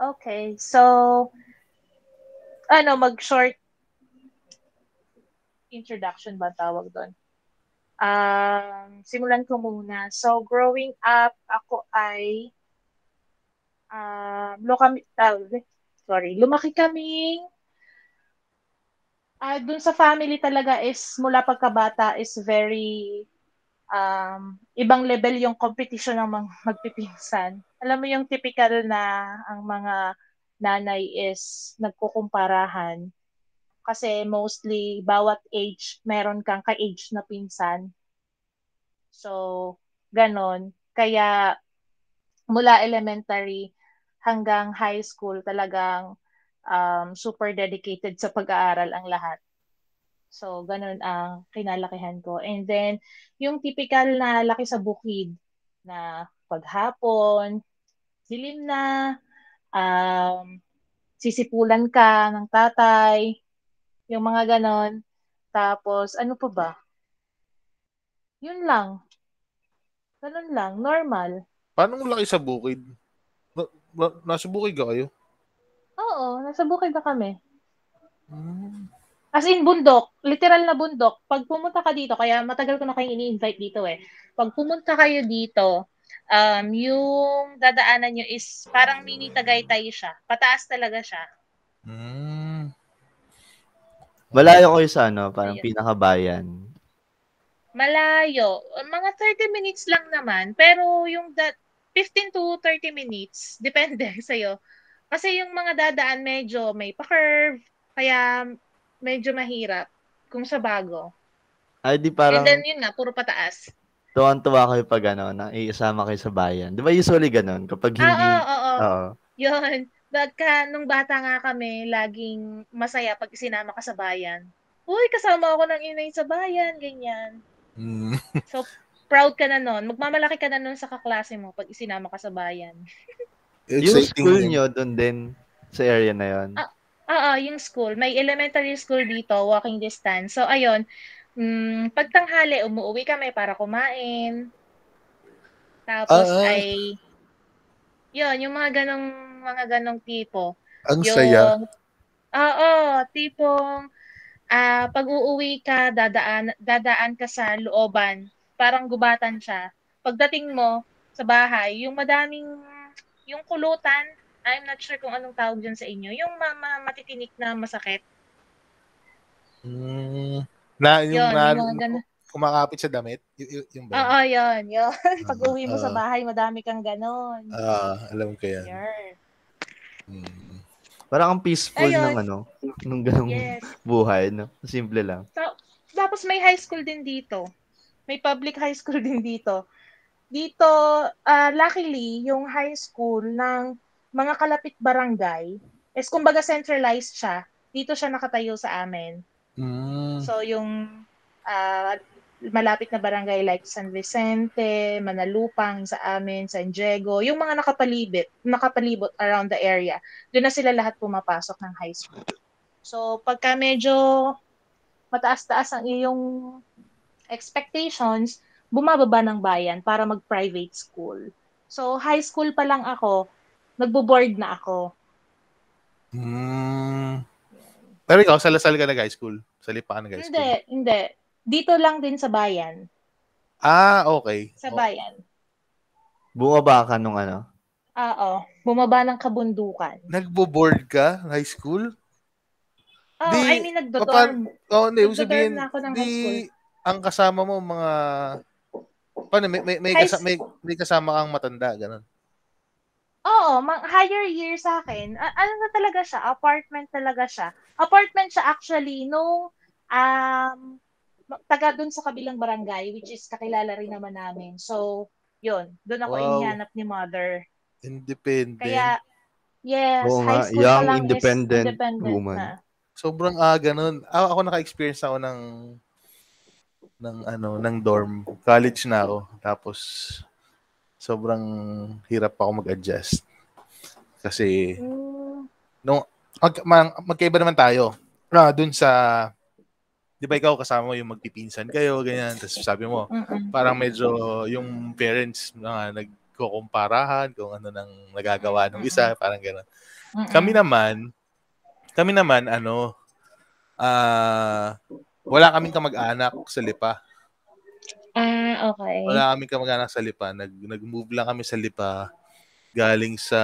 Okay. So, ano, mag-short introduction ba tawag doon? Um, simulan ko muna. So, growing up, ako ay um, lokami, uh, sorry, lumaki kaming uh, dun sa family talaga is mula pagkabata is very um, ibang level yung competition ng mga magpipinsan. Alam mo yung typical na ang mga nanay is nagkukumparahan kasi mostly bawat age meron kang ka-age na pinsan. So, ganon. Kaya mula elementary hanggang high school talagang um, super dedicated sa pag-aaral ang lahat. So, ganun ang kinalakihan ko. And then, yung typical na laki sa bukid na paghapon, dilim na, um, sisipulan ka ng tatay, yung mga ganon. Tapos, ano pa ba? Yun lang. Ganun lang. Normal. Paano laki sa bukid? Na, na, nasa bukid ka kayo? Oo, nasa bukid na kami. Hmm. As in, bundok. Literal na bundok. Pag pumunta ka dito, kaya matagal ko na kayong ini-invite dito eh. Pag pumunta kayo dito, um, yung dadaanan nyo is parang mini Tagaytay siya. Pataas talaga siya. Hmm. Malayo kayo sa ano, parang Ayun. pinakabayan. Malayo. Mga 30 minutes lang naman. Pero yung that 15 to 30 minutes, depende sa'yo. Kasi yung mga dadaan medyo may pa-curve, kaya medyo mahirap kung sa bago. Ay, di And parang then yun nga, puro pataas. tuwan-tuwa kayo pag ano, na iisama kayo sa bayan. Di ba usually ganun? Kapag Ah, hindi, oo, oo. oo. Yun. Pagka nung bata nga kami, laging masaya pag sinama ka sa bayan. Uy, kasama ako ng inay sa bayan, ganyan. Hmm. So, proud ka na nun. Magmamalaki ka na nun sa kaklase mo pag isinama ka sa bayan. yung school nyo doon din, sa area na yon. Ah. Oo, yung school. May elementary school dito, walking distance. So, ayun, mm, pagtanghali, umuwi kami para kumain. Tapos Ah, ah. ay, yun, yung mga ganong, mga ganong tipo. Ang yung, saya. Oo, tipong, ah pag uuwi ka, dadaan, dadaan ka sa looban. Parang gubatan siya. Pagdating mo sa bahay, yung madaming, yung kulutan, I'm not sure kung anong tawag dyan sa inyo. Yung mama matitinik na masakit. Hmm. Na, yung, Yun, na, yung mga ganun. kumakapit sa damit? Y- y- yung ba? Oo, yun, yun. Pag uwi mo sa Ah. bahay, madami kang ganon. Ah, alam ko yan. Yun. Hmm. Parang ang peaceful Ayun. ng ano, nung ganong Yes. buhay, no? Simple lang. Tapos may high school din dito. May public high school din dito. Dito, ah, luckily, yung high school ng mga kalapit barangay is kumbaga centralized siya. Dito siya nakatayo sa amin. Hmm. So, yung ah, malapit na barangay like San Vicente, Manalupang sa amin, San Diego, yung mga nakapalibot, nakapalibot around the area, doon na sila lahat pumapasok ng high school. So, pagka medyo mataas-taas ang iyong expectations, bumababa ng bayan para mag-private school. So, high school pa lang ako, nagbo-board na ako. Hmm. Pero ikaw, sa Lasal ka nag-high school? Sa Lipa ka nag-high school? Hindi, hindi. Dito lang din sa bayan. Ah, okay. Sa Oh, bayan. Bumaba ka nung ano? Oo. Bumaba ng kabundukan. Nagbo-board ka high school? Oh, Di- I mean, nagdodorm. Oo, hindi. Ibig Nagdodorm sabihin, na ako ng di, high school. ang kasama mo, mga... Paano, may, may, may, High kasa, may, may kasama kang matanda, ganun. Oo, mga higher year sa akin. A- ano na talaga siya? Apartment talaga siya. Apartment siya actually nung um, taga dun sa kabilang barangay, which is kakilala rin naman namin. So, yun. Doon ako Wow. inihanap ni mother. Independent. Kaya, yes, Oo high school young, pa lang independent is independent woman. na. Sobrang aga nun. Ako, ako naka-experience ako ng ng ano, ng dorm. College na ako. Tapos sobrang hirap ako mag-adjust. Kasi Mm, mag, mag, magkaiba naman tayo. Ah, dun sa 'di ba ikaw kasama mo yung magpipinsan kayo, ganyan. Tapos sabi mo, mm-mm. parang medyo yung parents na nag nagkukumparahan kung ano nang nagagawa ng isa, parang gano'n. Kami naman, kami naman, ano, ah, wala kaming kamag-anak sa Lipa. Ah, okay. Wala kaming kamag-anak sa Lipa. Nag, nag-move lang kami sa Lipa galing sa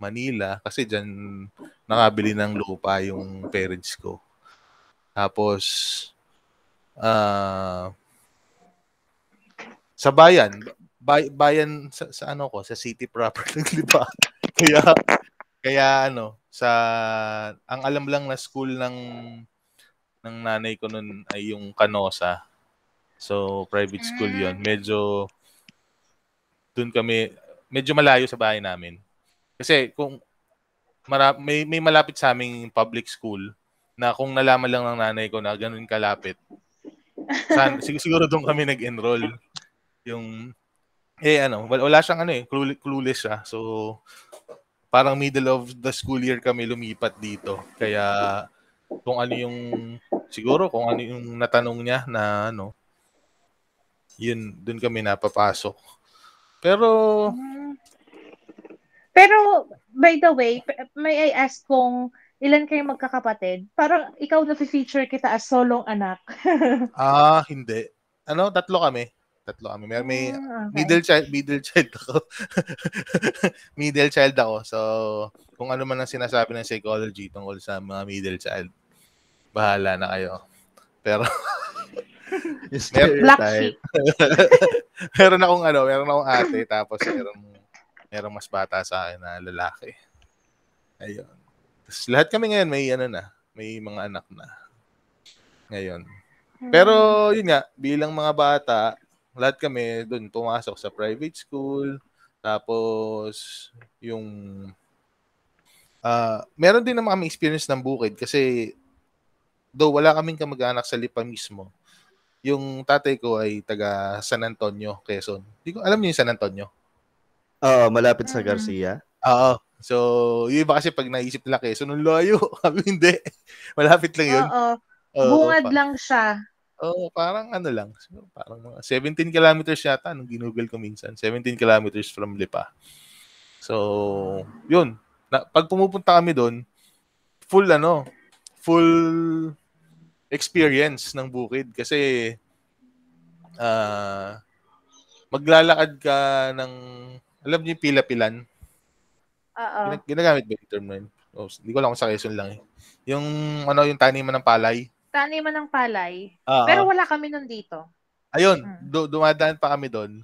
Manila kasi dyan nakabili ng lupa yung parents ko. Tapos, ah, sa bayan, bay, bayan sa, sa ano ko, sa city proper ng Lipa. kaya, kaya ano, sa, ang alam lang na school ng ng nanay ko nun ay yung Canosa. So, private school yon Medyo, dun kami, medyo malayo sa bahay namin. Kasi kung mara, may, may malapit sa aming public school na kung nalaman lang ng nanay ko na ganun kalapit, san, sig- siguro doon kami nag-enroll. Yung, eh ano, wala, siyang ano eh, clue- clueless siya. So, parang middle of the school year kami lumipat dito. Kaya, kung ano yung, siguro kung ano yung natanong niya na ano, yun, doon kami napapasok. Pero, Mm. Pero, by the way, may I ask kung ilan kayo magkakapatid? Parang ikaw na feature kita as solong anak. ah, hindi. Ano, tatlo kami. Tatlo kami. May, may Ah, okay. middle child, middle child ako. middle child ako. So, kung ano man ang sinasabi ng psychology tungkol sa mga middle child, bahala na kayo. Pero, Yung Black sheep. meron akong ano, meron akong ate, tapos meron, meron mas bata sa akin na lalaki. Ayun. Tapos lahat kami ngayon may ano na, may mga anak na. Ngayon. Pero yun nga, bilang mga bata, lahat kami doon pumasok sa private school. Tapos yung ah meron din naman kami experience ng bukid kasi though wala kaming kamag-anak sa Lipa mismo. Yung tatay ko ay taga San Antonio, Quezon. Hindi ko alam niyo yung San Antonio. Oo, malapit sa. Garcia. Oo. So, yung iba kasi pag naisip nila Quezon, ang layo. Kami hindi. Malapit lang yun. Oo. Oo, Bungad pa- lang siya. Oo, parang ano lang. Parang mga 17 kilometers yata nung ginugol ko minsan. 17 kilometers from Lipa. So, yun. Na, pag pumupunta kami doon, full ano, full experience ng bukid kasi ah maglalakad ka ng alam niyo pila-pilan Oo. Gina- ginagamit ba yung term na yun? Oh, hindi ko lang kung sa Quezon lang eh. Yung ano yung taniman ng palay. Taniman ng palay. Ah, Pero ah. wala kami nun dito. ayun, Mm. du- dumadaan pa kami doon.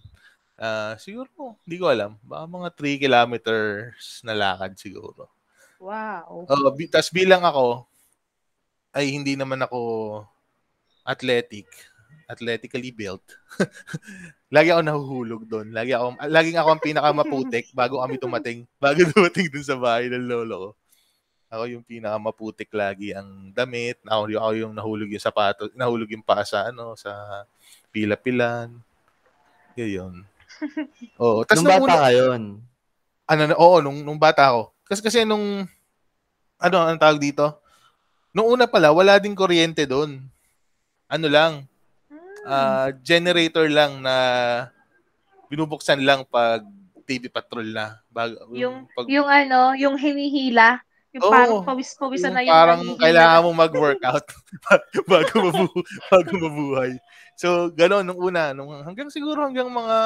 Ah, siguro, hindi ko alam. Baka mga 3 kilometers na lakad siguro. Wow. Oh, bi- tas bilang ako ay hindi naman ako athletic, athletically built. Lagi ako nahuhulog doon. Lagi ako laging ako ang pinakamaputik bago kami tumating, bago dumating dun sa bahay ng lolo ko. Ako yung pinakamaputik lagi ang damit. Ako, ako yung nahulog yung sapato, nahulog yung paa sa ano, sa pila-pilan. Yun. Oo. Tas Nung nung bata una- ka yun. ano oo, nung, nung bata ako. Kasi kasi nung, ano, ang tawag dito? Nung una pala, wala din kuryente doon. Ano lang, ah, generator lang na binubuksan lang pag TV patrol na. Bago, yung, pag, yung ano, yung hinihila. Yung Oo. parang pawis-pawisan na yung parang hinihila. kailangan mo mag-workout bago, mabu- bago mabuhay. So, gano'n, nung una, nung, hanggang siguro hanggang mga,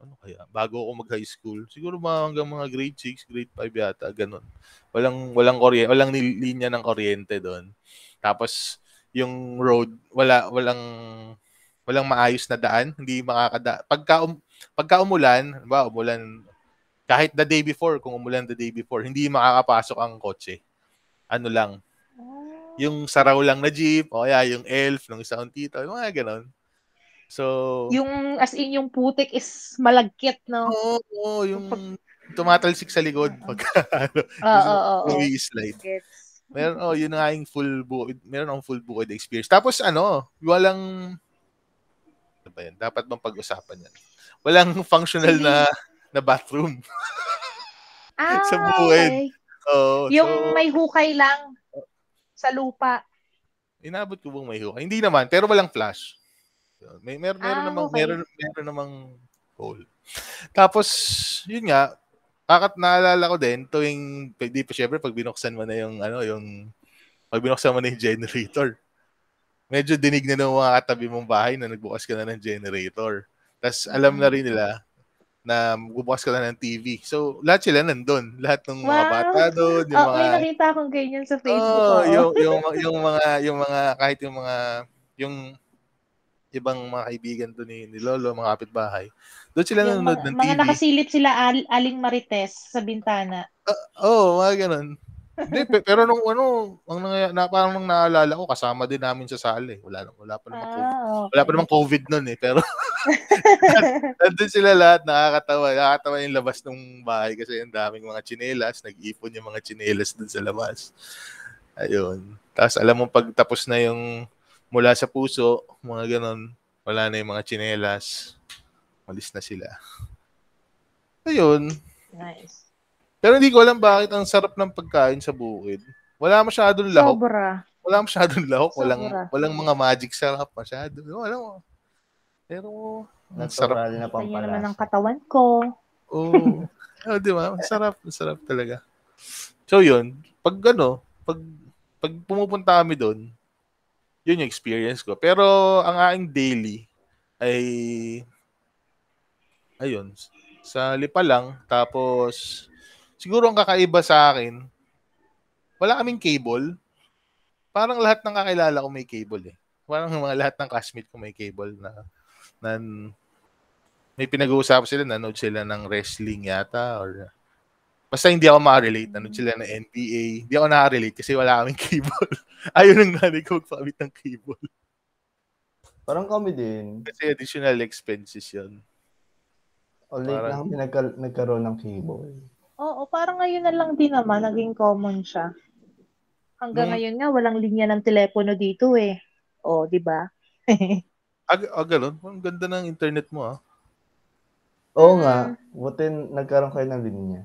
ano kaya, bago ako mag-high school, siguro mga hanggang mga grade 6, grade 5 yata, gano'n. Walang, walang kuryente, walang linya ng kuryente doon. Tapos, yung road, wala, walang, walang maayos na daan, hindi makakada. Pagka, um, pagka umulan, ba, umulan, kahit the day before, kung umulan the day before, hindi makakapasok ang kotse. Ano lang, Oh. yung saraw lang na jeep, o kaya yung elf ng isang tito, yung mga ganon. So, Yung, as in, yung putik is malagkit, no? oo, oo, yung tumatalsik sa likod pag ano, oo, oo. umi-slide. Gets. Meron, oh, yun nga yung full bukid, meron akong full bukid experience. Tapos ano, walang, ano ba yan? Dapat bang pag-usapan yan? Walang functional na na bathroom. Ah, Sa bukid. okay. Oo, Yung so, may hukay lang sa lupa. inabot ko bang may hukay? Hindi naman, pero walang flash. May meron meron Ah, namang okay. meron meron namang hole. Tapos, yun nga, kakat naalala ko din, tuwing, di pa syempre, pag binuksan mo na yung, ano, yung, pag binuksan mo na yung generator, medyo dinig na ng mga katabi mong bahay na nagbukas ka na ng generator. Tapos alam na rin nila na magbubukas ka na ng TV. So, lahat sila nandun. Lahat ng mga Wow. bata doon, yung Oh, mga... may nakita akong ganyan sa Facebook. Oh, oo. yung, yung, yung mga, yung mga, kahit yung mga, yung ibang mga kaibigan doon ni, ni Lolo, mga kapitbahay. Doon sila Yung nanonood mga, ng mga TV. nakasilip sila al- aling marites sa bintana. Oo, oh, mga ganun. Hindi, pe- pero nung ano, ang nangyayari, na, parang nung naalala ko, kasama din namin sa sala eh. Wala, wala pa COVID. Ah, okay. Wala pa namang COVID nun eh. Pero nandun sila lahat, nakakatawa. Nakakatawa yung labas ng bahay kasi ang daming mga chinelas. Nag-ipon yung mga chinelas dun sa labas. Ayun. Tapos alam mo, pag tapos na yung mula sa puso, mga ganun, wala na yung mga chinelas. Malis na sila. Ayun. Nice. Pero hindi ko alam bakit ang sarap ng pagkain sa bukid. Wala masyadong lahok. Sobra. Wala masyadong lahok. Walang, Sobra. walang mga magic sarap masyado. Wala mo. Pero, ang sarap. Na Kanya naman ang pampalasa. katawan ko. Oo. Oh, di ba? Masarap. Masarap talaga. So, yun. Pag ano, pag, pag pumupunta kami doon, yun yung experience ko. Pero, ang aking daily ay, ayun, sa lipa lang. Tapos, siguro ang kakaiba sa akin, wala kaming cable. Parang lahat ng kakilala ko may cable eh. Parang mga lahat ng classmate ko may cable na, na may pinag-uusapan sila, nanood sila ng wrestling yata or basta hindi ako makarelate. Nanood sila ng NBA. Hindi ako nakarelate kasi wala kaming cable. Ayaw nang nanay ko magpakabit ng cable. Parang kami din. Kasi additional expenses yun. O late Parang- na kami nagka- nagkaroon ng cable. Oo, parang ngayon na lang din naman, naging common siya. Hanggang Nung- ngayon nga, walang linya ng telepono dito eh. O, di ba? Ah, ah ganun. Ang ganda ng internet mo ah. Oo nga, buti nagkaroon kayo ng linya.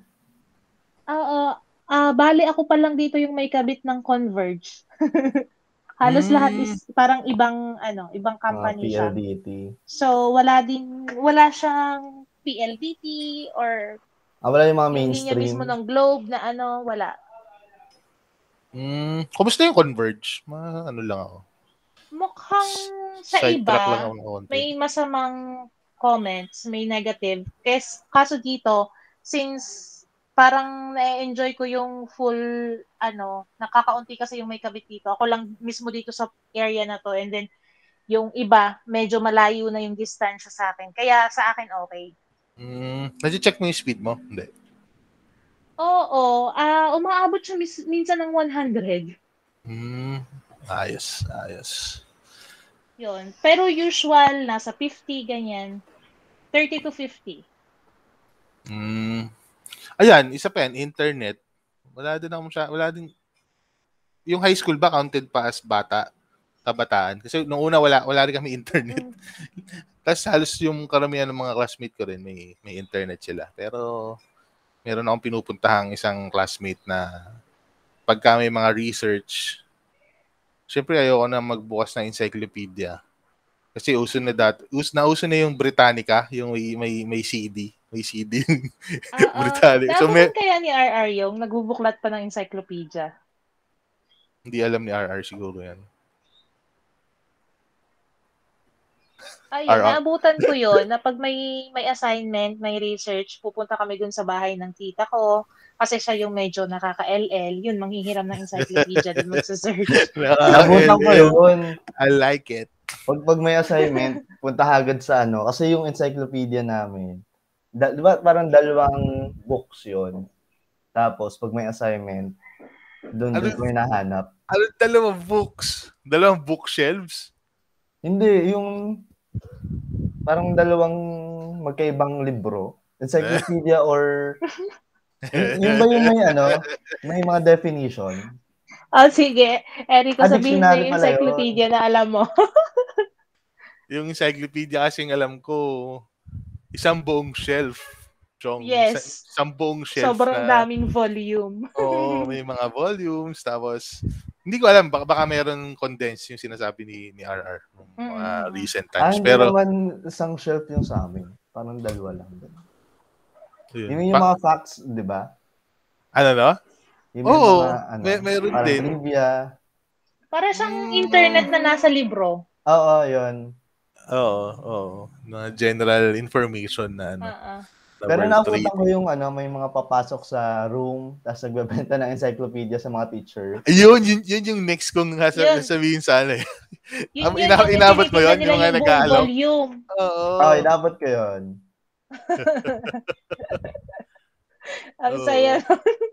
Oo. Ah, bali ako pa lang dito yung may kabit ng Converge. Halos Mm. lahat is parang ibang ano, ibang company siya. PLDT. So wala din wala siyang PLDT or Ah, wala yung mga mainstream. mismo ng Globe na ano, wala. Mm, kumusta yung Converge? Ma, ano lang ako. Mukhang sa Side iba, lang ako may masamang comments, may negative. Kes, kaso dito, since parang na-enjoy ko yung full, ano, nakakaunti kasi yung may kabit dito. Ako lang mismo dito sa area na to. And then, yung iba, medyo malayo na yung distansya sa akin. Kaya sa akin, okay. Mm, check mo yung speed mo? Hindi. Oo, ah umaabot siya mis- minsan ng 100. Mm, ayos, ayos. Yun. Pero usual, nasa 50, ganyan. 30 to 50. Mm. Ayan, isa pa yan, internet. Wala din ako siya, wala din yung high school ba counted pa as bata? Kabataan? Kasi nung una wala wala rin kami internet. Tapos halos yung karamihan ng mga classmate ko rin may may internet sila. Pero meron akong pinupuntahang isang classmate na pagka may mga research, syempre ayoko na magbukas ng encyclopedia. Kasi uso na dat, us na uso na yung Britannica, yung may may, may CD, may CD. Oo. Britannica. So, may, kaya ni RR yung nagbubuklat pa ng encyclopedia. hindi alam ni RR siguro yan. Ayun, RR. naabutan ko yun na pag may may assignment, may research, pupunta kami dun sa bahay ng tita ko kasi siya yung medyo nakaka-LL. Yun, manghihiram ng encyclopedia din magsa-search. Nabutan ko yun. I like it. Pag, pag may assignment, punta agad sa ano. Kasi yung encyclopedia namin, da, di ba parang dalawang books yon Tapos, pag may assignment, doon Ano- ko hinahanap. Ano, dalawang books? Dalawang bookshelves? Hindi, yung parang dalawang magkaibang libro. Encyclopedia or y- yun ba yung may ano, may mga definition? oh, sige. Eric, Ah, sabihin mo yung encyclopedia na alam mo. Yung encyclopedia kasing alam ko, isang buong shelf. Chong, Yes. Isa- isang buong shelf Sobrang na, daming volume. Oo, may mga volumes. Tapos, hindi ko alam, baka, baka meron condensed yung sinasabi ni, ni RR ng mga Mm. recent Ah, times. hindi Pero, naman isang shelf yung sa amin. Parang dalawa lang. Yun. Yung, yung Pa- mga facts, di ba? ano no? Yung Oo, mga, ano, may- meron din. trivia. Para siyang internet na nasa libro. Oo, yun. Oo, oo. Na general information na ano. Oo. na Pero trade. ko yung ano, may mga papasok sa room, tapos nagbebenta ng encyclopedia sa mga teacher. Ayun, yun, yun yung next kong hasa, Yun. sabihin sana eh. Yun, yun, ina- yun, inabot mo yun? Yung mga volume. Oo. Okay, dapat ko yun. Ang saya.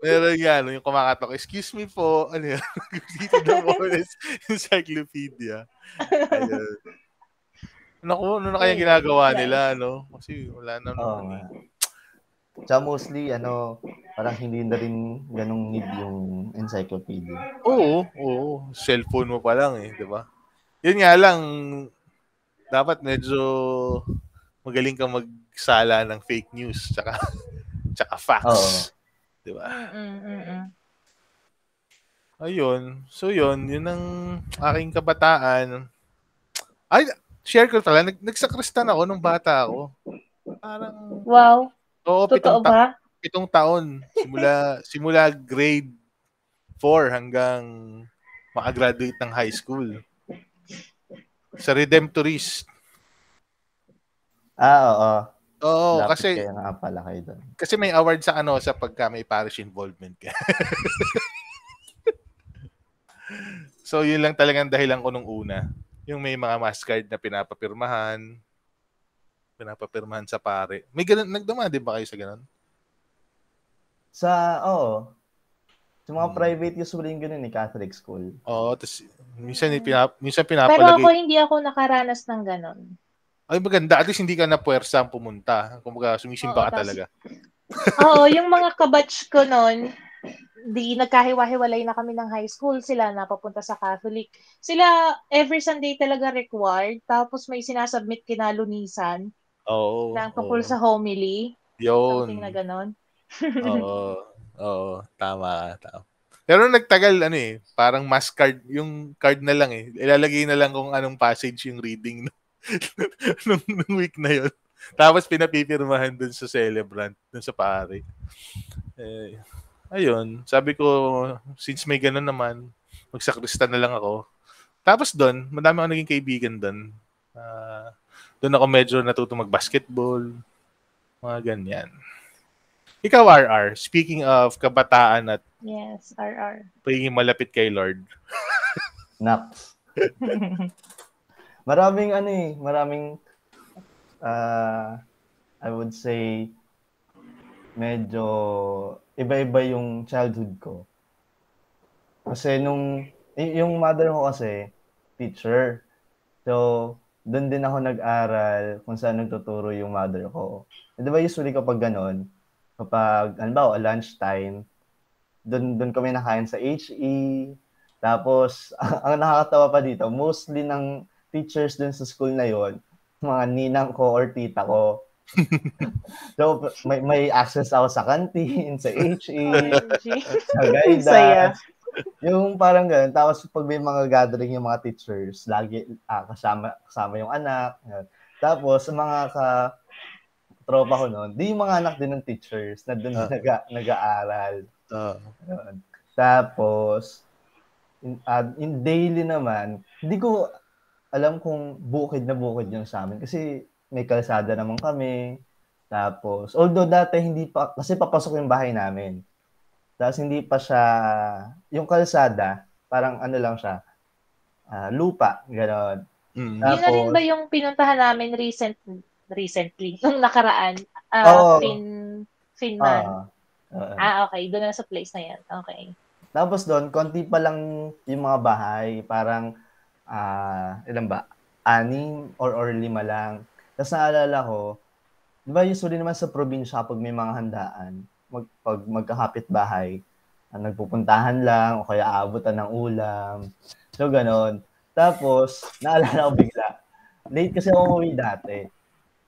Meron nga, ano, yung kumakatok, excuse me po, ano yun, dito na po ulit encyclopedia. Ayun. Naku, ano na kaya ginagawa nila, no? Kasi wala na Oo naman eh. Tsaka mostly, ano, parang hindi na rin ganong need yung encyclopedia. Oo, oo. Cellphone mo pa lang eh, di ba? Yun nga lang, dapat medyo magaling kang magsala ng fake news tsaka, tsaka facts. Di ba? Mm, mm, mm. Ayun. So yun, yun ang aking kabataan. Ay, share ko pala. Nag nagsakristan ako nung bata ako. Parang, Wow. oo, Totoo pitong, ta- pitong taon. Simula, simula grade 4 hanggang makagraduate ng high school. Sa Redemptorist. Ah, oo. Oo, Dapat kasi kaya nga pala kayo doon. kasi may award sa ano sa pagka may parish involvement ka. so yun lang talagang dahilan ko nung una. Yung may mga mass card na pinapapirmahan. Pinapapirmahan sa pare. May ganun, nagdama din ba kayo sa ganun? Sa, oo. Sa mga Hmm. private, usually yung ganun eh, Catholic school. Oo, tapos minsan, pinap, minsan Pero pinapalagay. ako hindi ako nakaranas ng ganon. Ay maganda, at least hindi ka na puwersa ang pumunta. Kumbaga sumisimba Oo, ka tas- talaga. Oo, yung mga kabatch ko noon, di nagkahiwa-hiwalay na kami ng high school. Sila napapunta sa Catholic. Sila every Sunday talaga required. Tapos may sinasubmit kinalunisan Oo. na tungkol oo. sa homily. Yun. Something na ganon. Oo. Oo, tama, tama. Pero nagtagal ano eh, parang mass card, yung card na lang eh. Ilalagay na lang kung anong passage yung reading nung, nung, nung week na yun. Tapos pinapipirmahan dun sa celebrant, dun sa pare. Eh, ayun, sabi ko, since may ganun naman, magsakristan na lang ako. Tapos doon, madami ako naging kaibigan doon. Ah, doon ako medyo natuto mag-basketball, mga ganyan. Ikaw, RR, speaking of kabataan at Yes, RR. pagiging malapit kay Lord. Nax. Maraming ano eh, maraming ah I would say medyo iba-iba yung childhood ko. Kasi nung yung mother ko kasi teacher. So, doon din ako nag-aral kung saan nagtuturo yung mother ko. Di ba usually kapag ganon, kapag, ano ba, lunch time, doon doon kami nakain sa HE, tapos, ang nakakatawa pa dito, mostly ng teachers dun sa school na yon mga ninang ko or tita ko. so, may, may access ako sa canteen, sa HE, sa Saya. guidance. Yung parang ganun. Tapos, pag may mga gathering yung mga teachers, lagi ah, kasama, kasama yung anak. Ganun. Tapos, sa mga ka tropa ko noon, di yung mga anak din ng teachers na doon Ah. nag, nag-aaral. Uh. Tapos, in, ah, in daily naman, hindi ko alam kung bukid na bukid yung sa amin. Kasi may kalsada naman kami. Tapos, although dati hindi pa, kasi papasok yung bahay namin. Tapos hindi pa siya, yung kalsada, parang ano lang siya, ah, lupa, gano'n. mm, Ah, Yun na rin Tapos- ba yung pinuntahan namin recent, recently? Nung nakaraan? Uh, fin, Finman. Ah, oo. ah, okay. Doon na sa place na yan. Okay. Tapos doon, konti pa lang yung mga bahay, parang, ah, ilan ba? Anim or, or lima lang. Tapos naalala ko, di ba usually naman sa probinsya kapag may mga handaan, mag, pag magkakapit bahay, ah, nagpupuntahan lang o kaya aabutan ng ulam. So, ganon. Tapos, naalala ko bigla, late kasi ako umuwi dati.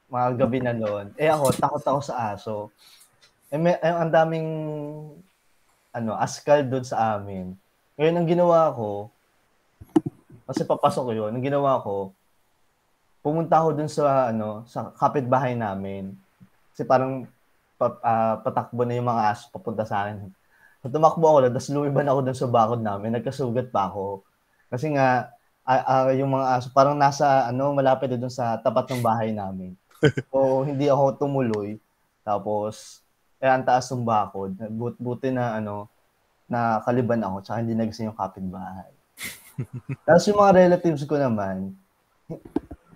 Mga gabi na noon. Eh ako, takot ako sa aso. Eh, may, eh, ang daming ano, askal doon sa amin. Ngayon, ang ginawa ko, kasi papasok ko yun, ang ginawa ko, pumunta ako dun sa, ano, sa kapitbahay namin. Kasi parang pa, ah, patakbo na yung mga aso papunta sa akin. So, tumakbo ako tapos lumiban ako dun sa bakod namin. Nagkasugat pa ako. Kasi nga, ah, ah, yung mga aso, parang nasa, ano, malapit na dun sa tapat ng bahay namin. so, hindi ako tumuloy. Tapos, eh, ang taas ng bakod. But, buti na, ano, na kaliban ako, tsaka hindi nagising yung kapitbahay. Tapos yung mga relatives ko naman,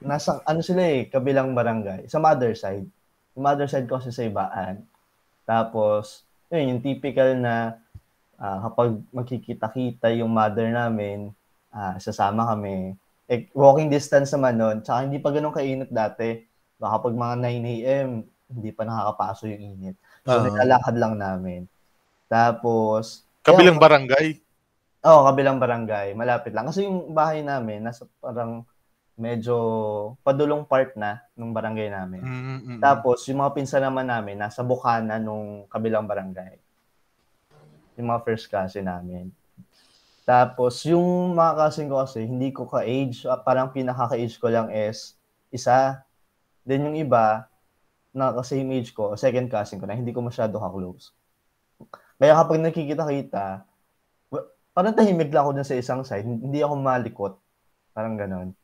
nasa, ano sila eh, kabilang barangay. Sa mother side. Yung mother side ko kasi sa ibaan. Tapos, yun, yung typical na uh, kapag magkikita-kita yung mother namin, uh, sasama kami. Eh, walking distance naman nun. Tsaka hindi pa ganun kainit dati. Baka pag mga 9 a.m., hindi pa nakakapaso yung init. So, uh-huh. nilalakad lang namin. Tapos, kabilang barangay? Oo, oh, kabilang barangay. Malapit lang. Kasi yung bahay namin, nasa parang medyo padulong part na ng barangay namin. Mm-hmm. Tapos, yung mga pinsan naman namin, nasa bukana nung kabilang barangay. Yung mga first cousin namin. Tapos, yung mga cousin ko kasi, hindi ko ka-age. Ah, parang pinaka-age ko lang is isa. Then yung iba, na same age ko, second cousin ko na, hindi ko masyado ka-close. Kaya kapag nakikita-kita, parang tahimik lang ako dun sa isang side. Hindi ako malikot. Parang ganon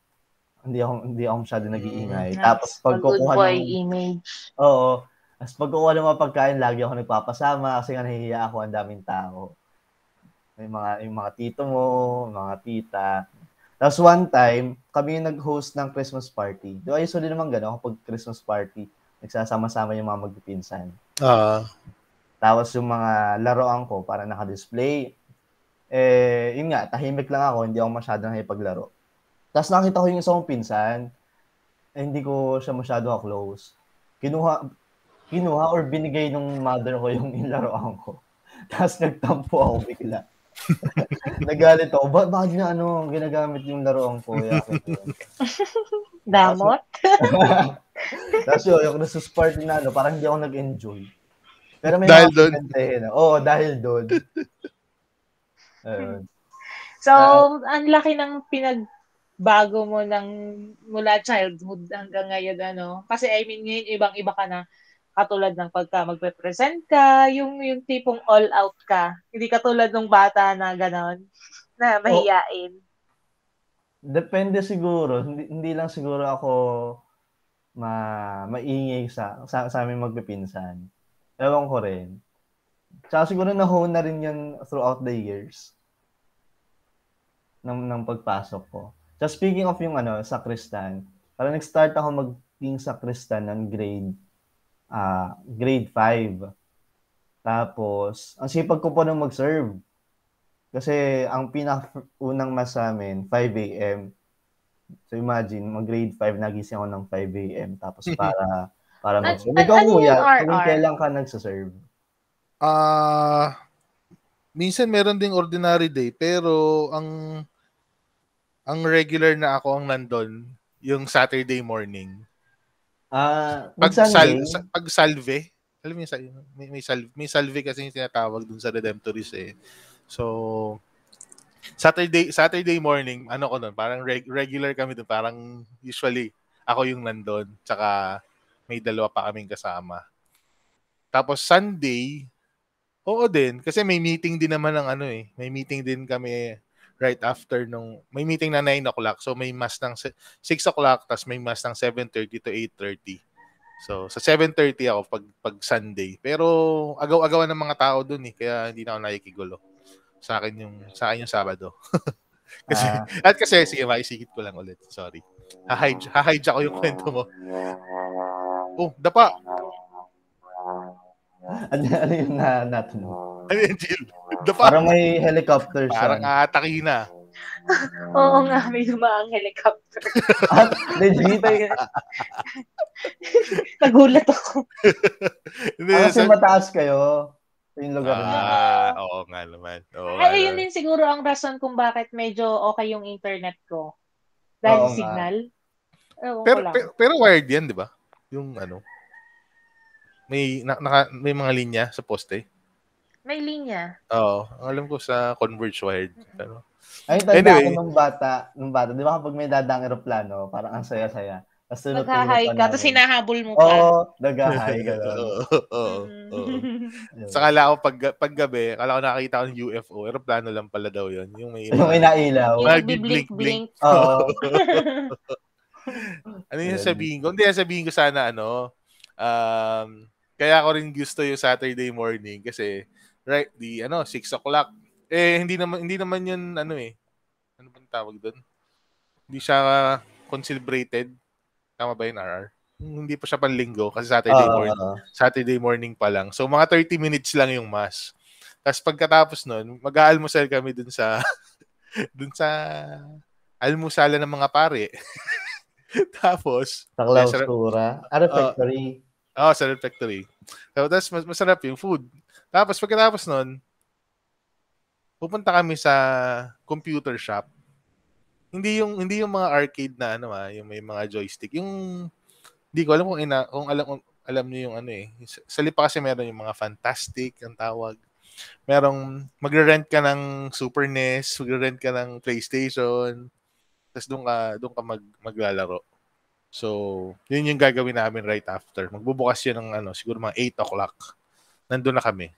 hindi ako hindi ako masyado nag-iingay. Mm, Tapos pag kukuha ng image. Oo. Tapos pag kukuha ng mga pagkain, lagi ako nagpapasama kasi nga nahihiya ako ang daming tao. May mga yung mga tito mo, mga tita. Tapos one time, kami yung nag-host ng Christmas party. Di ba usually naman gano'n kapag Christmas party, nagsasama-sama yung mga magpipinsan. Ah. Uh. Tapos yung mga laruan ko para naka-display. Eh, yun nga, tahimik lang ako, hindi ako masyadong nakipaglaro. Tapos nakita ko yung isang pinsan, eh, hindi ko siya masyado close. Kinuha, kinuha or binigay nung mother ko yung ilaroan ko. Tapos nagtampo ako bigla. Nagalit ako. Ba bakit niya ano, ginagamit yung laruan ko? Damot? Tapos yun, yung Christmas party na ano, parang hindi ako nag-enjoy. Pero may dahil doon? Oo, dahil doon. Uh, so, uh, ang laki ng pinag bago mo ng mula childhood hanggang ngayon ano? Kasi I mean ngayon ibang-iba ka na. Katulad ng pagka magpe-present ka yung yung tipong all out ka. Hindi katulad ng bata na ganon na mahiyain. Oh, depende siguro. Hindi, hindi lang siguro ako ma maingay sa sa, sa aming magpipinsan. Ewan ko rin. Tsaka siguro na-hone na rin yan throughout the years. Ng, ng pagpasok ko. So speaking of yung ano, sa Kristan, parang nag-start ako maging sa Kristan ng grade uh, grade 5. Tapos, ang sipag ko pa nung mag-serve. Kasi ang pinaka-unang mas sa amin, 5 a.m. So imagine, mag-grade 5, nagising ako ng 5 a.m. Tapos para para mag-serve. Ikaw, ano kuya, kung kailan ka nagsaserve? Ah, uh, minsan meron ding ordinary day, pero ang ang regular na ako ang nandun, yung Saturday morning. Ah, uh, pag, sal, pag salve, alam mo yung may, may, salve, may salve kasi yung tinatawag dun sa Redemptorist eh. So, Saturday Saturday morning, ano ko nun, parang reg- regular kami dun, parang usually ako yung nandun, tsaka may dalawa pa kaming kasama. Tapos Sunday, oo din, kasi may meeting din naman ng ano eh, may meeting din kami right after nung, may meeting na 9 o'clock, so may mass ng 6 o'clock, tapos may mass ng 7.30 to 8.30. So, sa 7.30 ako pag, pag Sunday. Pero, agaw-agawan ng mga tao dun eh, kaya hindi na ako nakikigulo. Sa akin yung, sa akin yung Sabado. kasi, ah. At kasi, sige, maisikit ko lang ulit. Sorry. Ha-hijack ko yung kwento mo. Oh, dapa. ano, ano yung na, natunog? Ano yung Jill? The Parang may helicopter siya. Parang ataki na. Oo nga, may dumaang helicopter. At legit. Nagulat ako. Hindi, ah, kasi mataas kayo yung lugar niya. Ah, oo nga naman. Oo, Ay, yun din siguro ang rason kung bakit medyo okay yung internet ko. Dahil oo, signal. Ewan pero, pero, pero wired yan, di ba? Yung ano, may na, naka, may mga linya sa poste. May linya. Oo. Ang alam ko sa Converge Wired. Pero, Ay, tanda anyway. ko nung bata, nung bata, di ba kapag may dadang eroplano, parang ang saya-saya. As in, Naghahay natulog ka, pa tapos hinahabol mo Oo, pa. naghahay ka. Oo, oo, oo. Yun. Sa kala ko pag paggabi, kala ko nakakita ko ng UFO, aeroplano lang pala daw 'yon. Yung may Yung inailaw. Yung Mga nagbi-blink-blink. Oo. Ano yung sabihin ko? Hindi, sabihin ko sana ano, um, kaya ako rin gusto yung Saturday morning kasi right, di ano, 6 o'clock. Eh, hindi naman, hindi naman yun, ano eh, ano bang tawag doon? Hindi siya concelebrated. Tama ba yun, RR? Hindi pa siya panlinggo kasi Saturday Oo, morning. oo. Saturday morning pa lang. So, mga 30 minutes lang yung mass. Tapos pagkatapos nun, mag-aalmusal kami dun sa dun sa almusala ng mga pare. Tapos, Sa. Clausura. Ah, refectory. Oh, sa refectory. So, that's mas masarap yung food. Tapos, pagkatapos nun, pupunta kami sa computer shop. Hindi yung hindi yung mga arcade na ano ah, yung may mga joystick. Yung hindi ko alam kung ina kung alam kung alam niyo yung ano eh. Sa, sa Lipa kasi meron yung mga fantastic ang tawag. Merong magre-rent ka ng Super NES, magre-rent ka ng PlayStation. Tapos doon ka doon ka mag, maglalaro. So, yun yung gagawin namin right after. Magbubukas yun ng ano, siguro mga 8 o'clock. Nandun na kami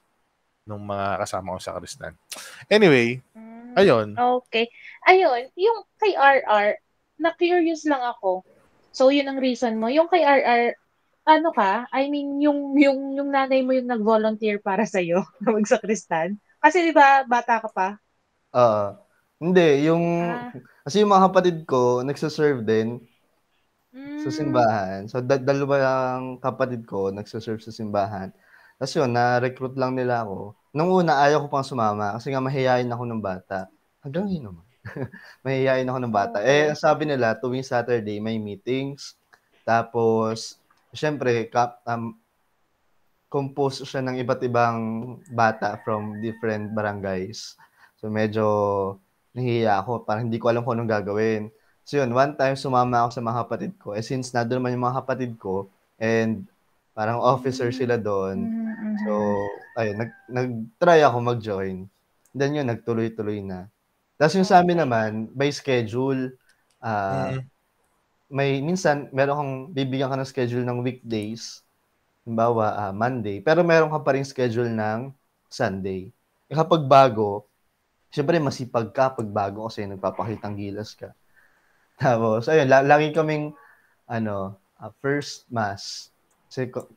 nung mga kasama ko sa Kristan. Anyway, Mm, ayun. Okay. Ayun, yung kay RR, na-curious lang ako. So, yun ang reason mo. Yung kay RR, ano ka? I mean, yung, yung, yung nanay mo yung nag-volunteer para sa'yo na magsakristan. Kasi di ba, bata ka pa? Oo. Hindi, yung... Ah. Kasi yung mga kapatid ko, nagsaserve din sa Mm. simbahan. So, da- dalawang kapatid ko nagsaserve sa simbahan. Tapos yun, na-recruit lang nila ako. Nung una, ayaw ko pang sumama kasi nga mahihayin ako ng bata. Hanggang ngayon naman. mahihayin ako ng bata. Eh, ang sabi nila, tuwing Saturday, may meetings. Tapos, syempre, kap, um, compose siya ng iba't ibang bata from different barangays. So, medyo nahihiya ako. Parang hindi ko alam kung anong gagawin. So yun, one time sumama ako sa mga kapatid ko. Eh since nandun naman yung mga kapatid ko and parang officer sila doon. Mhm, So, ayun, nag, nag-try ako mag-join. Then yun, nagtuloy-tuloy na. Tapos yung sa amin naman, by schedule, Mm. may minsan, meron kang, bibigyan ka ng schedule ng weekdays. Halimbawa, ah, Monday. Pero meron ka pa rin schedule ng Sunday. Eh, kapag bago, syempre masipag ka pag bago kasi nagpapakitang gilas ka. Tapos, ayun, la- lagi kaming, ano, ah, first mass. Kasi ko-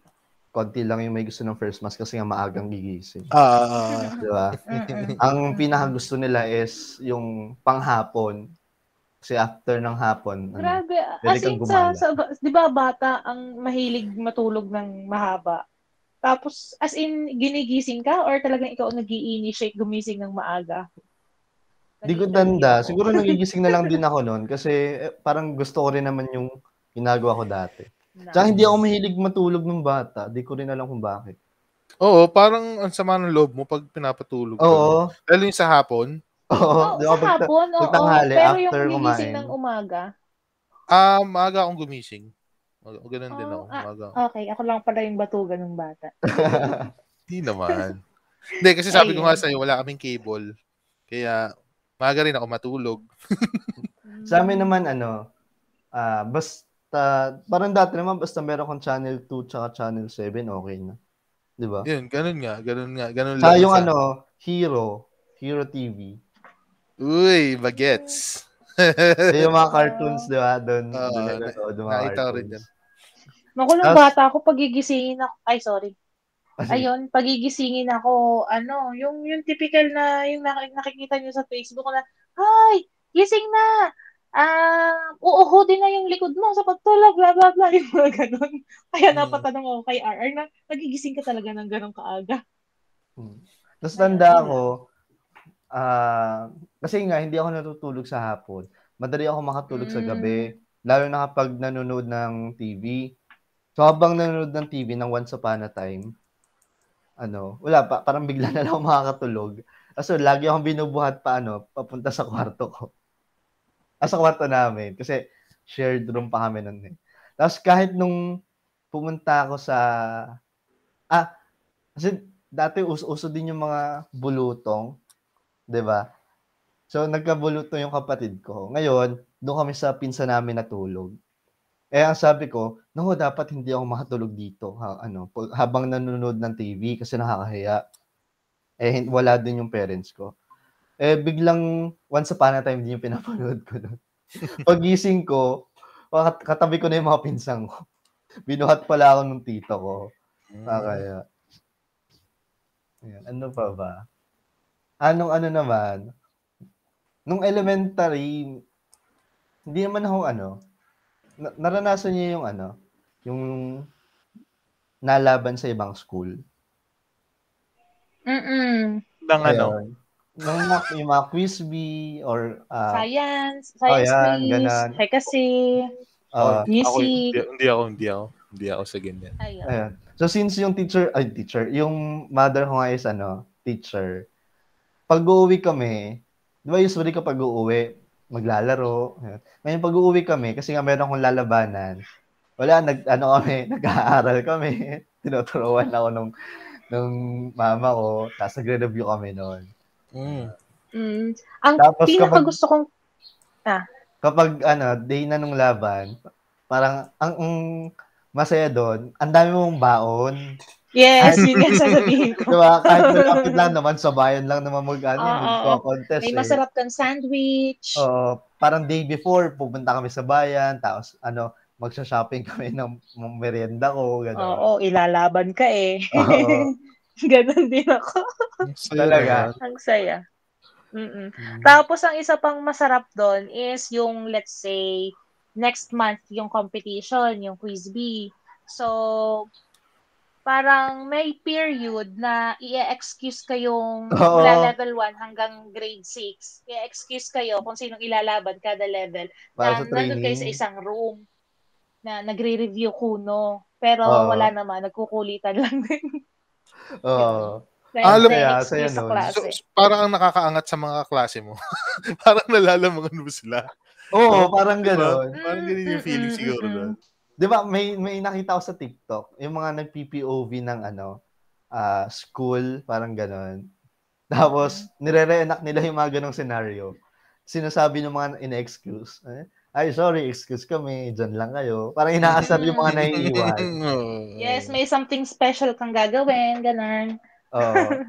konti lang yung may gusto ng first mass kasi nga maagang gigising. Ah, Di ba? Mm-mm. Ang pinaka gusto nila is yung panghapon. Kasi after ng hapon, ano, Grabe. pwede As kang in, sa, sa, di ba bata ang mahilig matulog ng mahaba? Tapos, as in, ginigising ka or talagang ikaw nag initiate gumising ng maaga? Di ko tanda. ako. Siguro nagigising na lang din ako noon kasi eh, parang gusto ko rin naman yung ginagawa ko dati. Na- Tsaka hindi ako mahilig matulog ng bata. Di ko rin alam kung bakit. Oo, parang ang sama ng loob mo pag pinapatulog. ka. Oo. Lalo yung sa hapon. Oo. Oo, di sa ako pagta- hapon, oo. pagtanghali, Pero after yung kumain. ng umaga, Ah, maaga akong gumising. Ganun din ako. Oh, ah. Maaga. okay, ako lang pala yung batugan ng bata. Hindi naman. Hindi, kasi sabi ko nga Ayun. sa'yo, wala kaming cable. Kaya, maaga rin ako matulog. Sa amin naman, ano, ah basta, parang dati naman, basta meron kang channel 2 tsaka channel 7, okay na. Di ba? Yun, ganun nga. Ganun nga. Ganun Sa lang. yung sa- ano, Hero, Hero TV. Uy, bagets. So, yung mga cartoons, di ba? Doon, Oo, doon na- nanonood yung mga nakita ko rin cartoons. Makulang Tapos- bata ako, pagigisingin ako, ay sorry. Kasi, Ayun, pagigisingin ako, ano, yung yung typical na yung nak- nakikita niyo sa Facebook na, "Hi, gising na. Ah, uuhudin na yung likod mo sa pagtulog, bla bla bla." Yung mga ganun. Kaya Hmm. napatanong ako kay RR na nagigising ka talaga ng ganun kaaga. Hmm. Tapos tanda ako, ah kasi nga, hindi ako natutulog sa hapon. Madali ako makatulog sa Mm. gabi. Lalo na kapag nanonood ng TV. So, habang nanonood ng TV ng Once Upon a Time, ano, wala pa, parang bigla na lang makakatulog. Kaso, lagi akong binubuhat pa, ano, papunta sa kwarto ko. Ah, sa kwarto namin. Kasi, shared room pa kami nun eh. Tapos, kahit nung pumunta ako sa, ah, kasi dati uso-uso din yung mga bulutong, 'di ba? So nagkabulutong yung kapatid ko. Ngayon, doon kami sa pinsa namin natulog. Eh, ang sabi ko, no, dapat hindi ako makatulog dito ha, ano, habang nanonood ng TV kasi nakakahiya. Eh, wala din yung parents ko. Eh, biglang, once upon a time din yung pinapanood ko doon. Pagising ko, kat- katabi ko na yung mga pinsang ko. Binuhat pala ako ng tito ko. Ah, kaya. Ayan, ano pa ba? Anong ano naman? Nung elementary, hindi naman ako ano, na- naranasan niyo yung ano, yung nalaban sa ibang school. Mm-mm. Ng ano? Ayun. Nung mga, yung mga quiz bee or uh, Science, science yan, quiz, ganun. kasi, uh, ako, music. hindi, hindi ako, hindi ako. Hindi ako sa ganyan. Ayun. Ayan. So since yung teacher, ay teacher, yung mother ko nga is ano, teacher. Pag uuwi kami, di ba usually kapag uuwi, maglalaro. Ngayon pag uuwi kami, kasi nga meron akong lalabanan, wala, nag, ano kami, nag-aaral kami. Tinuturuan ako nung, nung mama ko, tapos nagre-review kami noon. Mm. Mm. Ang Tapos pinaka kapag- gusto kong Kapag ano, day na nung laban, parang ang, ang masaya doon, ang dami mong baon. Yes, yun yung sasabihin ko. Di ba? Kahit malapit lang naman, sa bayan lang naman mag, ano, Oo, oo. magko-contest May eh. masarap kang sandwich. Oo, parang day before, pupunta kami sa bayan, tapos ano, magsha-shopping kami ng, merienda ko, gano'n. Oo, ilalaban ka eh. Oo. Ganon din ako. Talaga. Ang saya. Mm-mm. Mm. Tapos ang isa pang masarap doon is yung let's say next month yung competition, yung quiz B. So parang may period na i-excuse kayong Oo. mula level 1 hanggang grade 6. I-excuse kayo kung sinong ilalaban kada level. Para sa na nandun kayo sa isang room na nagre-review kuno. Pero Oo. wala naman, nagkukulitan lang din. Oo. Dahil Alam- na Kaya, excuse saya sa nun. klase. So, so, parang ang nakakaangat sa mga klase mo. parang nalalamangan mo sila. Oo, parang Diba? gano'n. Parang ganun yung feeling Mm, mm, siguro mm, doon. Di ba, may, may nakita ko sa TikTok, yung mga nag-PPOV ng ano, ah, school, parang gano'n. Tapos, nire-reenact nila yung mga ganong scenario. Sinasabi ng mga in-excuse, eh, ay, sorry, excuse kami, dyan lang kayo. Parang inaasar yung mga naiiwan. Yes, may something special kang gagawin, ganun. Oo.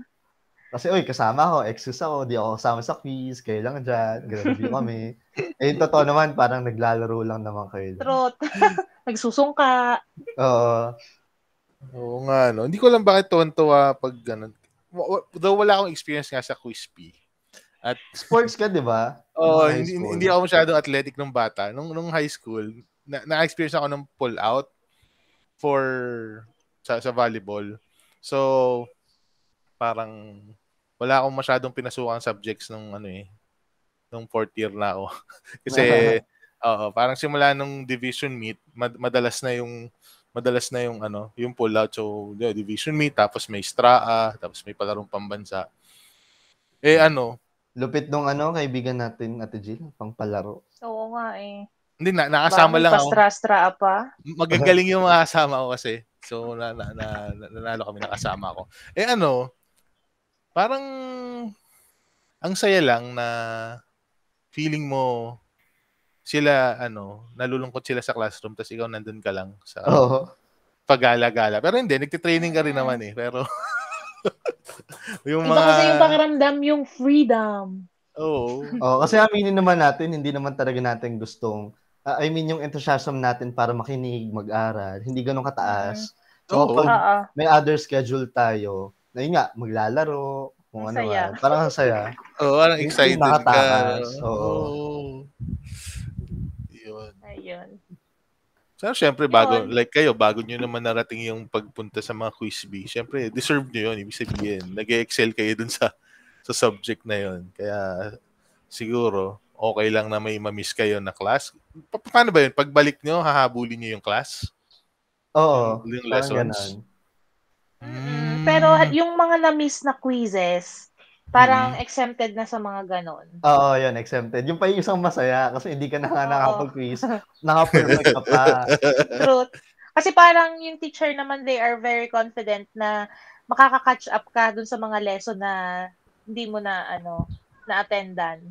Kasi, oy, kasama ako, excuse ako, di ako kasama sa quiz, kayo lang dyan, review kami. Eh, yung totoo naman, parang naglalaro lang naman kayo. Truth. Nagsusungka. Oo. Oo nga, no. Hindi ko lang bakit tuwan-tuwa pag ganun. Though wala akong experience nga sa Quispy. Sports ka, di ba? Oo, high hindi, school. hindi ako masyadong athletic nung bata. Nung, nung high school, na, na-experience ako ng pull-out for sa, sa volleyball. So, parang wala akong masyadong pinasukang subjects nung ano eh, nung fourth year na ako. Kasi, oo, parang simula nung division meet, mad- madalas na yung madalas na yung ano, yung pull out. So, yeah, division meet, tapos may STRAA, tapos may palarong pambansa. Eh ano, Lupit nung ano, kaibigan natin, Ate Jill, pang palaro. Oo nga eh. hindi na nakasama lang ako. Pastra-stra pa. Magagaling yung mga kasama ko kasi. So, na, na, na, na- nanalo kami ng kasama ko. Eh ano, parang ang saya lang na feeling mo sila, ano, nalulungkot sila sa classroom tapos ikaw nandun ka lang sa Oo. pagala-gala. Pero hindi, nagtitraining ka rin naman eh. Pero, yung Iba mga, kasi yung pakiramdam, yung freedom. oo. Oo, kasi aminin naman natin, hindi naman talaga natin gustong, ah, I mean, yung enthusiasm natin para makinig, mag-aral, hindi ganun kataas. So, Oo. pag may other schedule tayo, na yun nga, maglalaro, kung ano saya. man. Parang ang saya. Oo, parang Yung excited ka. oo. Oo. Yun. Ayun. So, syempre, bago, Yun. like kayo, bago nyo naman narating yung pagpunta sa mga quiz bee, syempre, deserve nyo yun. Ibig sabihin, nag-excel kayo dun sa sa subject na yun. Kaya, siguro, okay lang na may mamiss kayo na class. Pa- paano ba yun? Pagbalik nyo, hahabulin nyo yung class? Oo, Yung parang lessons? ganun. Mm, Pero yung mga na-miss na quizzes, parang exempted na sa mga ganon. Oo, yun, exempted. Yung pa yung isang masaya, kasi hindi ka na nga nakapag-quiz, naka-perfect ka pa. Truth. Kasi parang yung teacher naman, they are very confident na makaka-catch up ka dun sa mga lesson na hindi mo na, ano, na-attendan.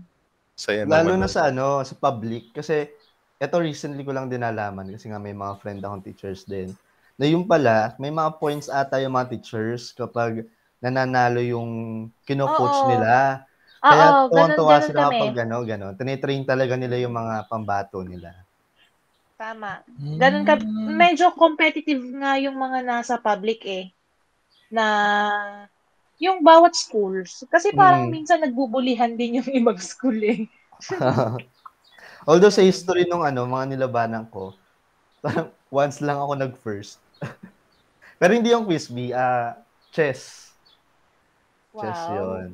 Saya Lalo na nun. sa ano, sa public kasi ito recently ko lang din nalaman kasi nga may mga friend akong teachers din. Na yung pala, may mga points ata yung mga teachers kapag nananalo yung kino-coach Oo. nila. Oo, Kaya ganun, tuwang-tuwa ganun sila kami. kapag ano, gano'n. Tinitrain talaga nila yung mga pambato nila. Tama. Ganun ka, Hmm. medyo competitive nga yung mga nasa public eh. Na yung bawat schools. Kasi parang Mm. minsan nagbubulihan din yung ibang school eh. Although sa history nung ano, mga nilabanan ko, parang once lang ako nag-first. Pero hindi yung quiz bee, ah, chess. Chess Wow. yun.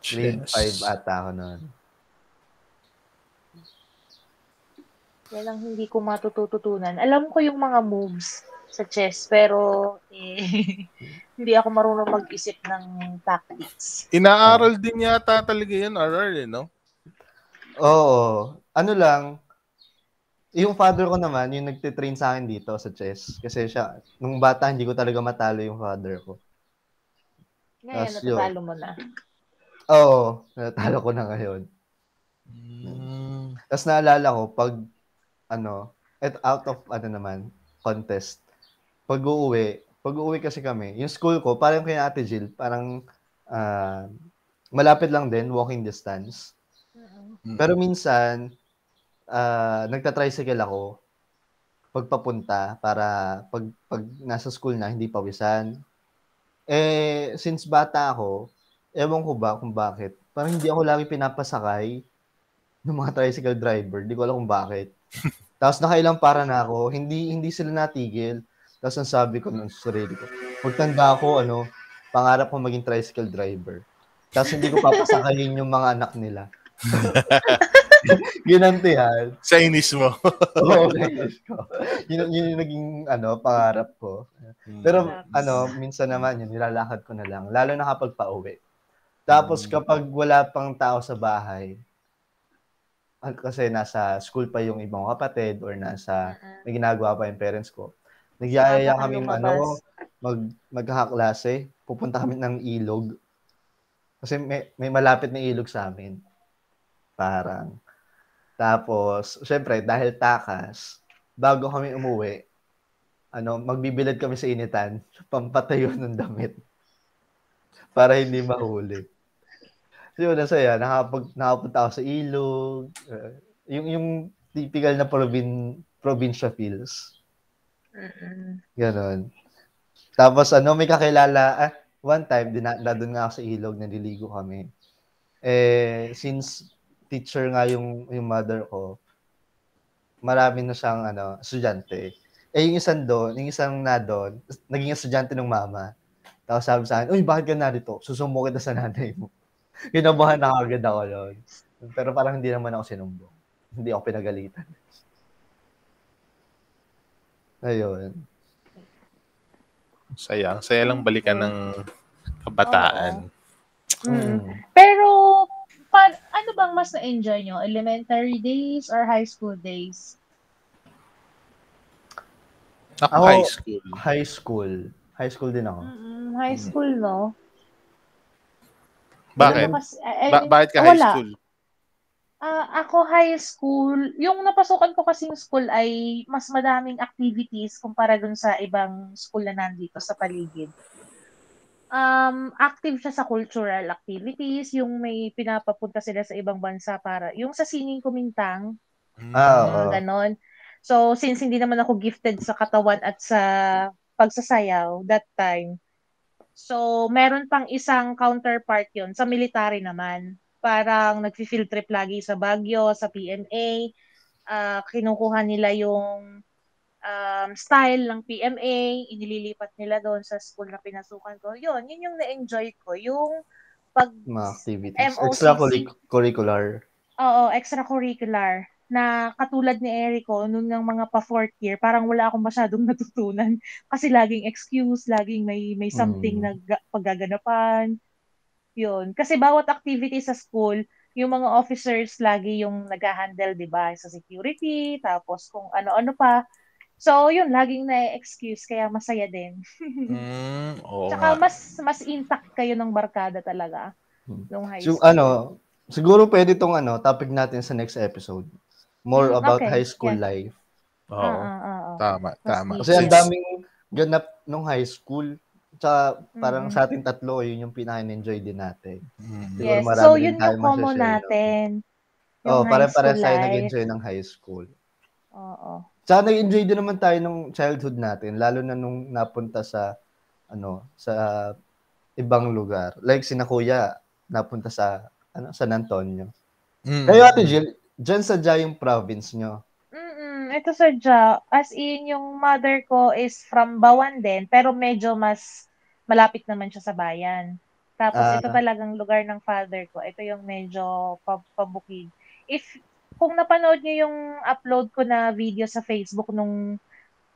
Grade 5 ata ako noon. Yan ang hindi ko matututunan. Alam ko yung mga moves sa chess, pero eh, hindi ako marunong mag-isip ng tactics. Inaaral din yata talaga yun, RR, eh, no? Oo. Ano lang, yung father ko naman, yung nagtitrain sa akin dito sa chess. Kasi siya, nung bata, hindi ko talaga matalo yung father ko. Ngayon, Tapos yun. natatalo mo na. Oo, natalo ko na ngayon. Mm. Tapos naalala ko, pag, ano, at out of, ano naman, contest, pag uuwi, pag uuwi kasi kami, yung school ko, parang kay Ate Jill, parang, ah, malapit lang din, walking distance. Mm-mm. Pero minsan, ah, nagta-tricycle ako pagpapunta para pag, pag nasa school na, hindi pawisan. Eh, since bata ako, ewan ko ba kung bakit, parang hindi ako lagi pinapasakay ng mga tricycle driver. Hindi ko alam kung bakit. Tapos nakailang para na ako, hindi hindi sila natigil. Tapos ang sabi ko ng sarili ko, magtanda ako, ano, pangarap ko maging tricycle driver. Tapos hindi ko papasakayin yung mga anak nila. Ginantihan. Sa inis mo. Oo, guys ko. Yun, yun yung naging ano, pangarap ko. Pero Relax. ano, minsan naman yun, nilalakad ko na lang. Lalo na kapag pauwi. Tapos kapag wala pang tao sa bahay, ah, kasi nasa school pa yung ibang kapatid or nasa may ginagawa pa yung parents ko. Nagyayaya kami ano, mag magkakaklase, pupunta kami ng ilog. Kasi may, may malapit na ilog sa amin. Parang. Tapos, syempre, dahil takas, bago kami umuwi, ano, magbibilad kami sa initan, pampatayo ng damit. Para hindi mahuli. So, yun, nasaya. Nakapag, nakapunta ako sa ilog. eh, yung, yung typical na provin, provincia feels. Ganon. Tapos ano, may kakilala, ah, one time, dina, doon nga ako sa ilog, naliligo kami. Eh, since teacher nga yung, yung mother ko, marami na siyang ano, estudyante. Eh, yung isang doon, yung isang na doon, naging estudyante ng mama. Tapos sabi sa akin, uy, bakit ka narito? Susumo kita sa nanay mo. Kinabahan na agad ako doon. Pero parang hindi naman ako sinumbong. Hindi ako pinagalitan. Ayun. Saya. Saya lang balikan ng kabataan. Mm. Mm. Pero, ano bang mas na-enjoy nyo? Elementary days or high school days? Ako, Ako- high school. High school. High school din ako. Mm-mm, high school, no? Bakit? Ano kasi, eh, Ba- bakit ka ah, high wala. school? Ah, ako high school, yung napasukan ko kasing school ay mas madaming activities kumpara dun sa ibang school na nandito sa paligid. Um, active siya sa cultural activities, yung may pinapapunta sila sa ibang bansa para, yung sa singing kumintang, Ah, mga oo. ganon. So, since hindi naman ako gifted sa katawan at sa pagsasayaw that time, so, meron pang isang counterpart yon sa military naman. Parang nag-field trip lagi sa Baguio, sa PMA, ah, kinukuha nila yung um, style ng PMA, inililipat nila doon sa school na pinasukan ko. Yun, yun yung na-enjoy ko. Yung pag Mga activities. MOCC. Extracurricular. Oo, extracurricular na katulad ni Erico nung ng mga pa fourth year, parang wala akong masyadong natutunan kasi laging excuse, laging may may something Mm. na ga- paggaganapan. Yun. Kasi bawat activity sa school, yung mga officers lagi yung nag-handle, 'di ba, sa security, tapos kung ano-ano pa. So, yun, laging na-excuse, kaya masaya din. Mm, oo Tsaka nga. mas mas intact kayo ng barkada talaga Hmm. nung high So, school. ano, siguro pwede tong ano, topic natin sa next episode. more Mm, about okay, high school yeah. life. Oo. Oo, oo. Tama, Mas tama. Kasi ang daming ganap nung high school. Tsaka parang Mm. sa ating tatlo, yun yung pinaka-enjoy din natin. Mm. Yes. So, din yun yung common natin. Yung Oh, school tayo nag-enjoy ng high school. Oo. Tsaka nag-enjoy din naman tayo nung childhood natin, lalo na nung napunta sa ano, sa ibang lugar. Like si na Kuya, napunta sa ano, San Antonio. Mm. Kayo Ate Jill, dyan sa Jaya yung province nyo. Mm, ito sa Ja, as in yung mother ko is from Bawan din, pero medyo mas malapit naman siya sa bayan. Tapos Ah. ito talagang lugar ng father ko. Ito yung medyo pa- pabukid. If kung napanood niyo yung upload ko na video sa Facebook nung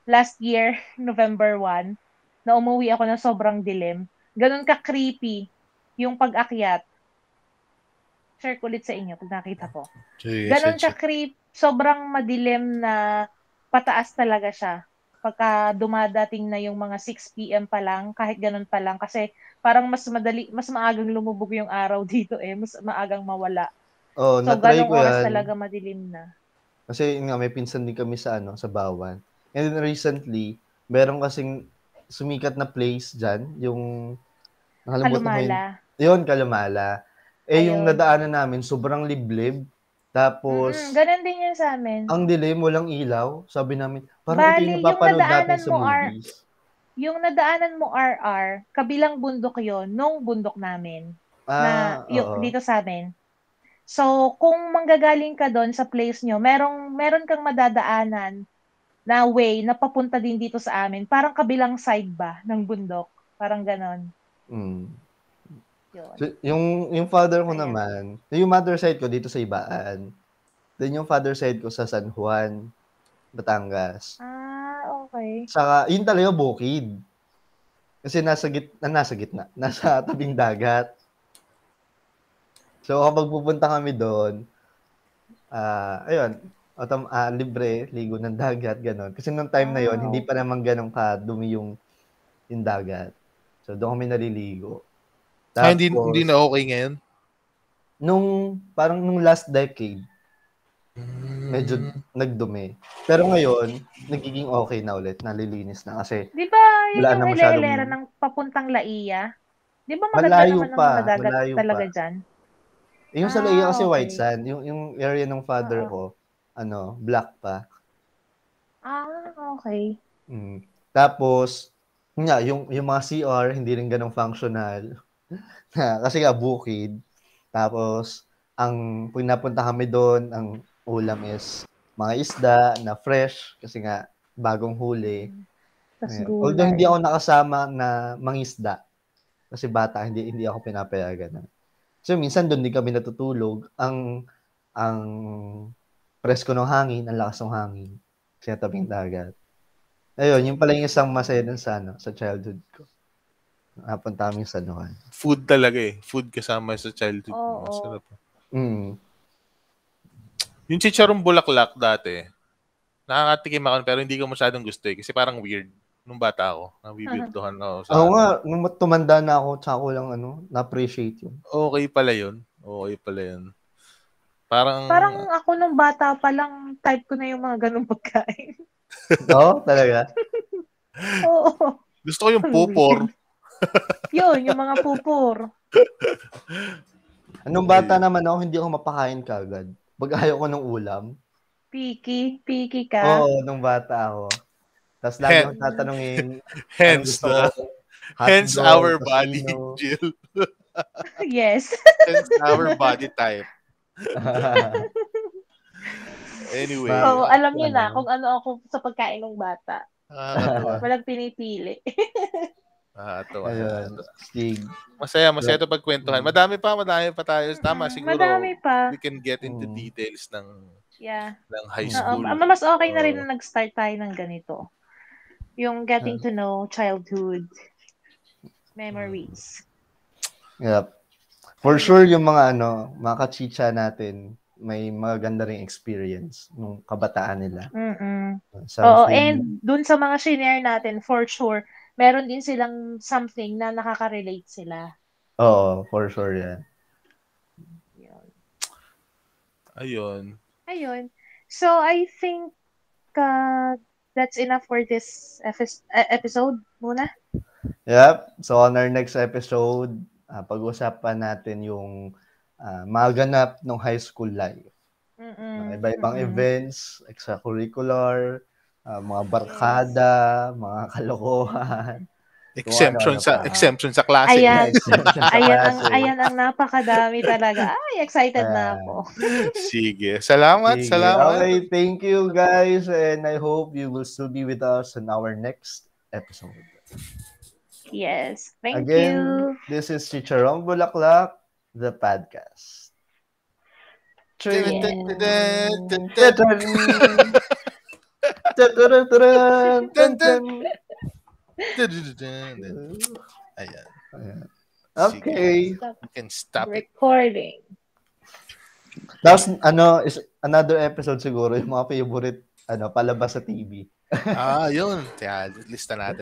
last year, November 1, na umuwi ako na sobrang dilim. Ganun ka-creepy yung pag-akyat. Share ko ulit sa inyo pag nakita ko. Sige, Ganon sige, siya creep, sobrang madilim na pataas talaga siya. Pagka dumadating na yung mga 6 p.m. pa lang, kahit ganun pa lang, kasi parang mas madali, mas maagang lumubog yung araw dito eh, mas maagang mawala. Oh, So, na-try ko yan. talaga madilim na. Kasi yun nga, may pinsan din kami sa ano, sa Bawan. And then recently, meron kasing sumikat na place dyan, yung ko yun. Kalumala. Yun, Kalumala. Eh, yung Ayun. nadaanan namin, sobrang liblib. Tapos, Mm, ganun din yun sa amin. ang dilim, walang ilaw. Sabi namin, parang ito Bali, yung yung napapanood natin sa movies. Yung nadaanan mo RR, kabilang bundok yon nung bundok namin. na Ah, yung oo. dito sa amin. So, kung manggagaling ka doon sa place nyo, merong meron kang madadaanan na way na papunta din dito sa amin. Parang kabilang side ba ng bundok. Parang ganon. Mm. Yun. So, yung, yung father ko Ayan. naman, yung mother side ko dito sa Ibaan. Then yung father side ko sa San Juan, Batangas. Ah, okay. Saka, yun talaga bukid. Kasi nasa gitna, nasa gitna, nasa tabing dagat. So, kapag pupunta kami doon, ah ayun, autom- ah, libre, ligo ng dagat, gano'n. Kasi nung time na yon Wow. hindi pa naman ganun kadumi yung, yung dagat. So, doon kami naliligo. Ah, hindi, Tapos, hindi na okay ngayon? Nung, parang nung last decade, medyo Mm. nagdumi. Pero ngayon, nagiging okay na ulit, nalilinis na. Kasi, Di ba yun Wala yung na masyadong- ng papuntang Laiya? Di ba maganda Malayo naman pa, mga dagat malayo talaga pa. dyan? Yung sa Ah, Laiya kasi okay. white sand, yung, yung area ng father Oo. ko, ano, black pa. Ah, okay. Mm. Tapos, nga, yung, yung mga CR, hindi rin ganong functional. kasi nga, bukid. Tapos, ang pag napunta kami doon, ang ulam is mga isda na fresh kasi nga bagong huli. Gulay. Although hindi ako nakasama na mangisda kasi bata hindi hindi ako pinapayagan. So minsan doon din kami natutulog. Ang ang presko ng hangin, ang lakas ng hangin. Kaya tabing dagat. Ayun, yung pala yung isang masaya dun sa, ano, sa childhood ko. Napunta kami sa Juan. Food talaga eh. Food kasama sa childhood. Oo. Masarap. Mm. Yung chicharong bulaklak dati, nakakatikim ako pero hindi ko masyadong gusto eh. Kasi parang weird nung bata ako. Nabibirtuhan ako. Sa Ako nga, nung tumanda na ako, tsaka ko lang ano, na-appreciate yun. Okay pala yun. Okay pala yun. Parang, Parang ako nung bata pa lang, type ko na yung mga ganung pagkain. Oo, talaga. Oo. gusto ko yung pupor. Yun, yung mga pupur. Anong bata naman ako, hindi ako mapakain kagad. Pag ayaw ko ng ulam, Picky. Picky ka. Oo, nung bata ako. Tapos lagi Hen- akong tatanungin, Hence, the, hence our body, tocino. Jill. Yes. Hence our body type. Anyway. Oo, alam niyo na Ano? kung ano ako sa pagkain ng bata. Nakakatawa. Walang pinipili. Ayun. Stig. Masaya, masaya ito pagkwentuhan. Madami pa, madami pa tayo. Tama, siguro Madami pa. we can get into Mm. details ng Yeah. ng high Oo, school. ama, mas okay na rin Oo. na nag-start tayo ng ganito. Yung getting to know childhood memories. Yep. For sure, yung mga ano, mga kachicha natin, may maganda ring experience nung kabataan nila. Mm-mm. Oo, and dun sa mga senior natin, for sure, meron din silang something na nakaka-relate sila. Oo, for sure yan. Yun. Ayun. Ayun. So, I think uh, that's enough for this uh, episode muna. Yep. So on our next episode, uh, pag-usapan natin yung uh, maganap ng high school life. Mm-mm. Mga iba-ibang Mm-mm. events, extracurricular, uh, mga barkada, mga kalokohan. Exemption ano sa pa. exemption sa klase. Ayan. Ayan ang ayan ang napakadami talaga. Ay, excited na Ayan. ako. Sige. Salamat, Sige. salamat. Okay, thank you guys and I hope you will still be with us in our next episode. Yes. Thank Again, you. this is Chicharong Bulaklak, the podcast. Three, Ayan. Ayan. Okay. You can stop it. recording. Tapos, ano, is another episode siguro, yung mga favorite, ano, palabas sa TV. Ah, yun. Kaya, lista natin.